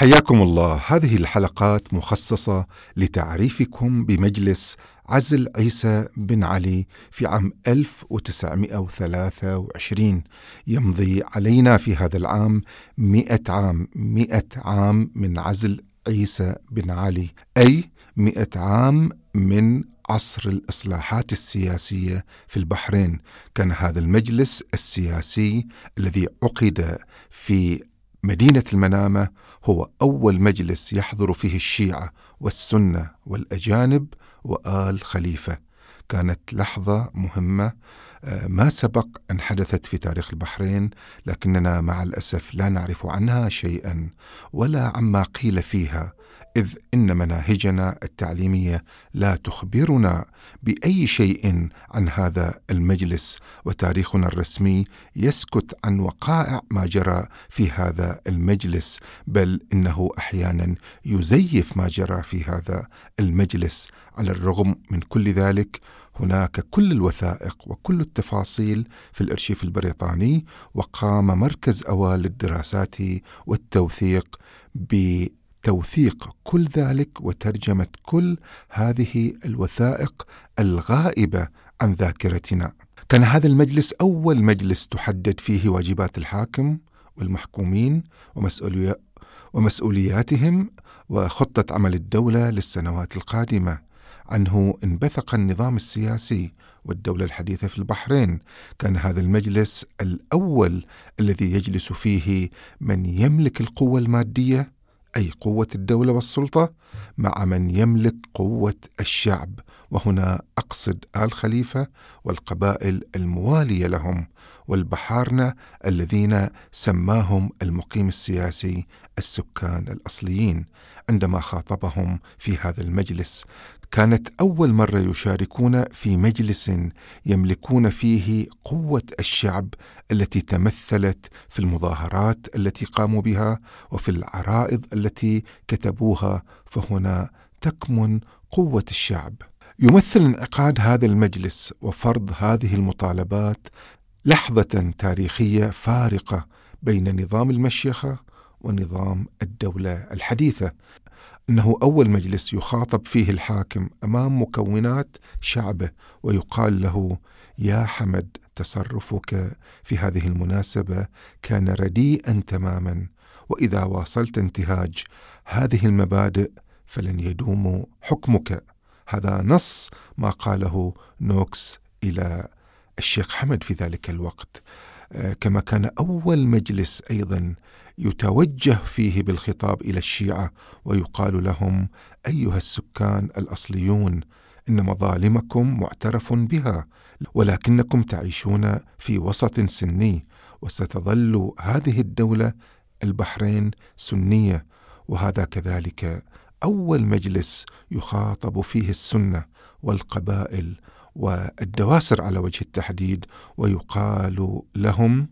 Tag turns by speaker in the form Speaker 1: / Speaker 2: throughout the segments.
Speaker 1: حياكم الله. هذه الحلقات مخصصة لتعريفكم بمجلس عزل عيسى بن علي في عام 1923 يمضي علينا في هذا العام مئة عام مئة عام من عزل عيسى بن علي أي مئة عام من عصر الإصلاحات السياسية في البحرين. كان هذا المجلس السياسي الذي عقد في مدينة المنامة هو أول مجلس يحضر فيه الشيعة والسنة والأجانب وآل خليفة. كانت لحظة مهمة ما سبق أن حدثت في تاريخ البحرين لكننا مع الأسف لا نعرف عنها شيئا ولا عما قيل فيها إذ إن مناهجنا التعليمية لا تخبرنا بأي شيء عن هذا المجلس وتاريخنا الرسمي يسكت عن وقائع ما جرى في هذا المجلس بل إنه أحيانا يزيف ما جرى في هذا المجلس على الرغم من كل ذلك هناك كل الوثائق وكل التفاصيل في الأرشيف البريطاني وقام مركز اوال للدراسات والتوثيق بتوثيق كل ذلك وترجمة كل هذه الوثائق الغائبة عن ذاكرتنا. كان هذا المجلس أول مجلس تحدد فيه واجبات الحاكم والمحكومين ومسؤولياتهم وخطة عمل الدولة للسنوات القادمة. عنه انبثق النظام السياسي والدولة الحديثة في البحرين. كان هذا المجلس الأول الذي يجلس فيه من يملك القوة المادية أي قوة الدولة والسلطة مع من يملك قوة الشعب. وهنا أقصد آل خليفة والقبائل الموالية لهم والبحارنة الذين سماهم المقيم السياسي السكان الأصليين. عندما خاطبهم في هذا المجلس كانت أول مرة يشاركون في مجلس يملكون فيه قوة الشعب التي تمثلت في المظاهرات التي قاموا بها وفي العرائض التي كتبوها فهنا تكمن قوة الشعب. يمثل انعقاد هذا المجلس وفرض هذه المطالبات لحظة تاريخية فارقة بين نظام المشيخة ونظام الدولة الحديثة. إنه أول مجلس يخاطب فيه الحاكم أمام مكونات شعبه ويقال له يا حمد تصرفك في هذه المناسبة كان رديئا تماما وإذا واصلت انتهاج هذه المبادئ فلن يدوم حكمك. هذا نص ما قاله نوكس إلى الشيخ حمد في ذلك الوقت. كما كان أول مجلس أيضا يتوجه فيه بالخطاب إلى الشيعة ويقال لهم أيها السكان الأصليون إن مظالمكم معترف بها ولكنكم تعيشون في وسط سني وستظل هذه الدولة البحرين سنية وهذا كذلك أول مجلس يخاطب فيه السنة والقبائل والدواسر على وجه التحديد ويقال لهم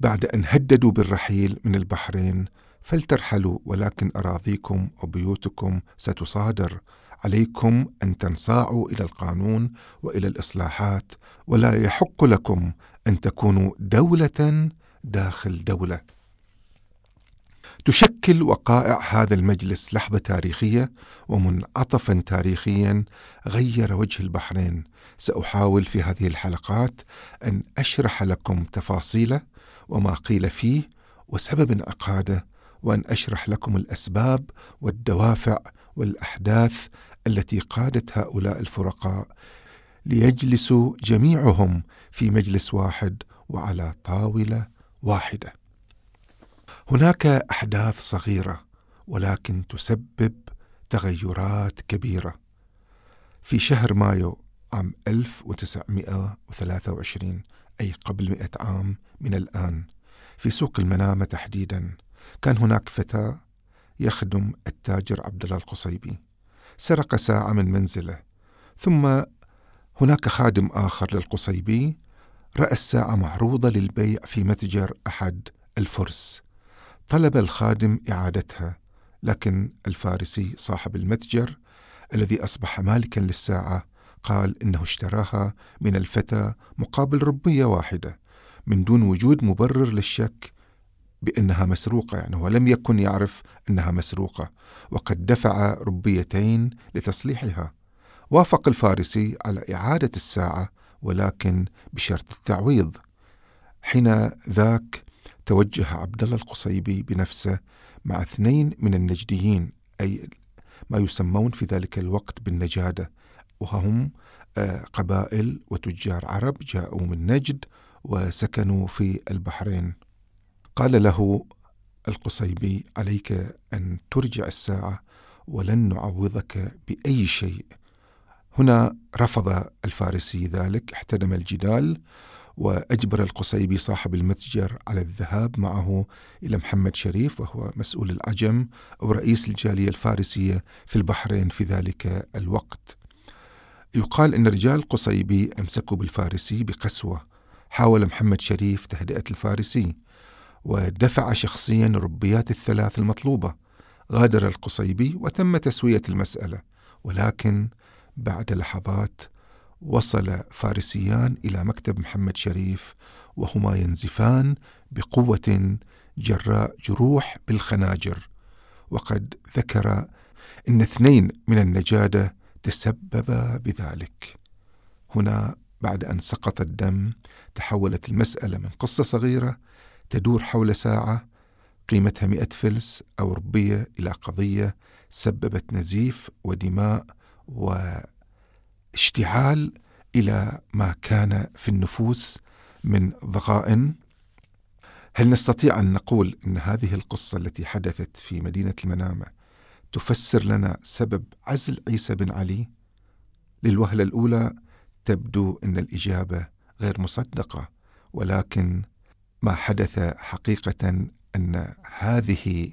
Speaker 1: بعد أن هددوا بالرحيل من البحرين فلترحلوا ولكن أراضيكم وبيوتكم ستصادر. عليكم أن تنصاعوا إلى القانون وإلى الإصلاحات ولا يحق لكم أن تكونوا دولة داخل دولة. تشكل وقائع هذا المجلس لحظة تاريخية ومنعطفا تاريخيا غير وجه البحرين. سأحاول في هذه الحلقات أن أشرح لكم تفاصيله وما قيل فيه وسبب انعقاده وأن أشرح لكم الأسباب والدوافع والأحداث التي قادت هؤلاء الفرقاء ليجلسوا جميعهم في مجلس واحد وعلى طاولة واحدة. هناك أحداث صغيرة ولكن تسبب تغيرات كبيرة. في شهر مايو عام 1923 أي قبل مئة عام من الآن في سوق المنامة تحديدا كان هناك فتى يخدم التاجر عبد الله القصيبي. سرق ساعة من منزله ثم هناك خادم آخر للقصيبي رأى الساعة معروضة للبيع في متجر أحد الفرس. طلب الخادم إعادتها لكن الفارسي صاحب المتجر الذي أصبح مالكا للساعة قال إنه اشتراها من الفتى مقابل ربية واحدة من دون وجود مبرر للشك بأنها مسروقة يعني هو لم يكن يعرف أنها مسروقة وقد دفع ربيتين لتصليحها. وافق الفارسي على إعادة الساعة ولكن بشرط التعويض. حين ذاك توجه عبد الله القصيبي بنفسه مع اثنين من النجديين أي ما يسمون في ذلك الوقت بالنجادة وهم آه، قبائل وتجار عرب جاءوا من نجد وسكنوا في البحرين. قال له القصيبي عليك أن ترجع الساعة ولن نعوضك بأي شيء. هنا رفض الفارسي ذلك احتدم الجدال وأجبر القصيبي صاحب المتجر على الذهاب معه إلى محمد شريف وهو مسؤول العجم أو رئيس الجالية الفارسية في البحرين في ذلك الوقت. يقال إن رجال القصيبي أمسكوا بالفارسي بقسوة حاول محمد شريف تهدئة الفارسي ودفع شخصيا الربيات الثلاث المطلوبة غادر القصيبي وتم تسوية المسألة ولكن بعد لحظات وصل فارسيان إلى مكتب محمد شريف وهما ينزفان بقوة جراء جروح بالخناجر. وقد ذكر إن اثنين من النجادة تسببا بذلك. هنا بعد أن سقط الدم تحولت المسألة من قصة صغيرة تدور حول ساعة قيمتها مئة فلس أو ربية إلى قضية سببت نزيف ودماء واشتعال إلى ما كان في النفوس من ضغائن هل نستطيع أن نقول أن هذه القصة التي حدثت في مدينة المنامة تفسر لنا سبب عزل عيسى بن علي؟ للوهلة الأولى تبدو أن الإجابة غير مصدقة ولكن ما حدث حقيقة أن هذه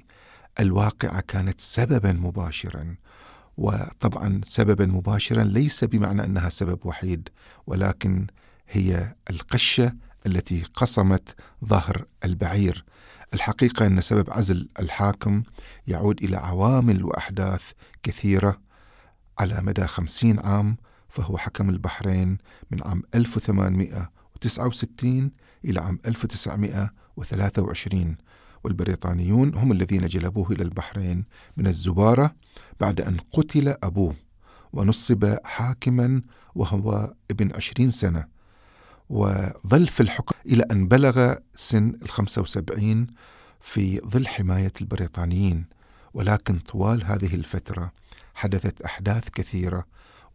Speaker 1: الواقعة كانت سببا مباشرا وطبعا سببا مباشرا ليس بمعنى أنها سبب وحيد ولكن هي القشة التي قصمت ظهر البعير. الحقيقة أن سبب عزل الحاكم يعود إلى عوامل وأحداث كثيرة على مدى خمسين عام فهو حكم البحرين من عام 1869 إلى عام 1923 والبريطانيون هم الذين جلبوه إلى البحرين من الزبارة بعد أن قتل أبوه ونصب حاكما وهو ابن عشرين سنة. وظل في الحكم إلى أن بلغ سن الخمسة وسبعين في ظل حماية البريطانيين. ولكن طوال هذه الفترة حدثت أحداث كثيرة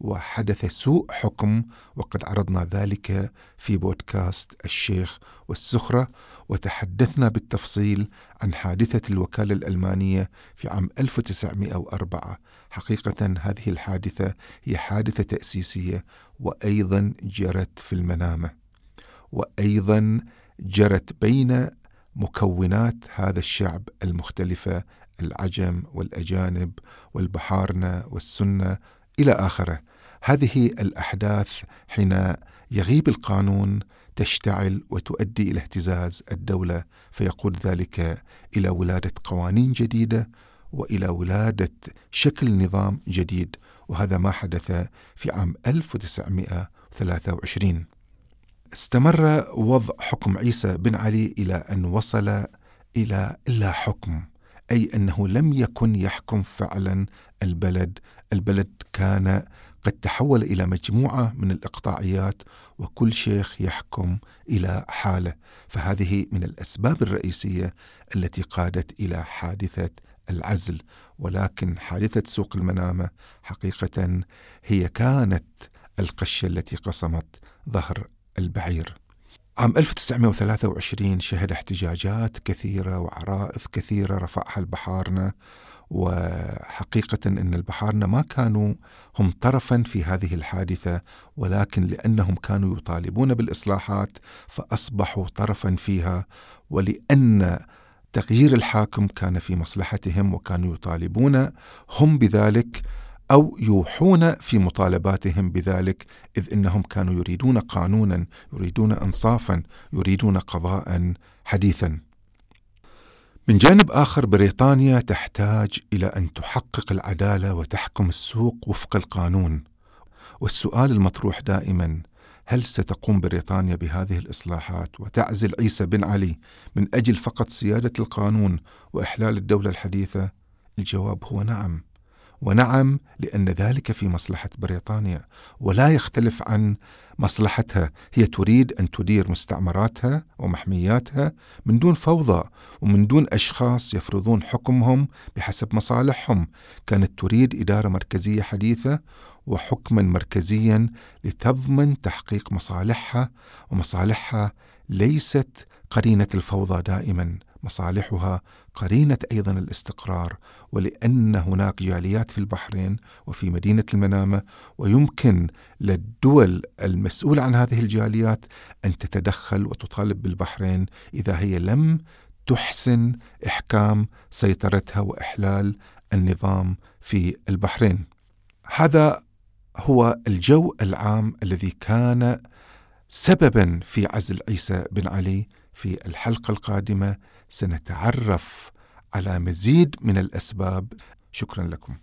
Speaker 1: وحدث سوء حكم وقد عرضنا ذلك في بودكاست الشيخ والسخرة وتحدثنا بالتفصيل عن حادثة الوكالة الألمانية في عام 1904 حقيقة هذه الحادثة هي حادثة تأسيسية وأيضا جرت في المنامة. وأيضا جرت بين مكونات هذا الشعب المختلفة العجم والأجانب والبحارنة والسنة إلى آخره. هذه الأحداث حين يغيب القانون تشتعل وتؤدي إلى اهتزاز الدولة فيقود ذلك إلى ولادة قوانين جديدة وإلى ولادة شكل نظام جديد وهذا ما حدث في عام 1923 استمر وضع حكم عيسى بن علي إلى أن وصل إلى الا حكم أي أنه لم يكن يحكم فعلا البلد. البلد كان قد تحول إلى مجموعة من الإقطاعيات وكل شيخ يحكم إلى حالة. فهذه من الأسباب الرئيسية التي قادت إلى حادثة العزل. ولكن حادثة سوق المنامة حقيقة هي كانت القشه التي قصمت ظهر البعير. عام 1923 شهد احتجاجات كثيرة وعرائض كثيرة رفعها البحارنة وحقيقة أن البحارنة ما كانوا هم طرفا في هذه الحادثة ولكن لأنهم كانوا يطالبون بالإصلاحات فأصبحوا طرفا فيها ولأن تغيير الحاكم كان في مصلحتهم وكانوا يطالبون هم بذلك أو يوحون في مطالباتهم بذلك إذ إنهم كانوا يريدون قانونا يريدون انصافا يريدون قضاء حديثا. من جانب آخر بريطانيا تحتاج إلى أن تحقق العدالة وتحكم السوق وفق القانون والسؤال المطروح دائما هل ستقوم بريطانيا بهذه الإصلاحات وتعزل عيسى بن علي من أجل فقط سيادة القانون وإحلال الدولة الحديثة؟ الجواب هو نعم. ونعم لأن ذلك في مصلحة بريطانيا ولا يختلف عن مصلحتها. هي تريد أن تدير مستعمراتها ومحمياتها من دون فوضى ومن دون أشخاص يفرضون حكمهم بحسب مصالحهم. كانت تريد إدارة مركزية حديثة وحكما مركزيا لتضمن تحقيق مصالحها ومصالحها ليست قرينة الفوضى دائما. مصالحها قرينة أيضا الاستقرار ولأن هناك جاليات في البحرين وفي مدينة المنامة ويمكن للدول المسؤولة عن هذه الجاليات أن تتدخل وتطالب بالبحرين إذا هي لم تحسن إحكام سيطرتها وإحلال النظام في البحرين. هذا هو الجو العام الذي كان سببا في عزل عيسى بن علي في الحلقة القادمة سنتعرف على مزيد من الأسباب. شكرا لكم.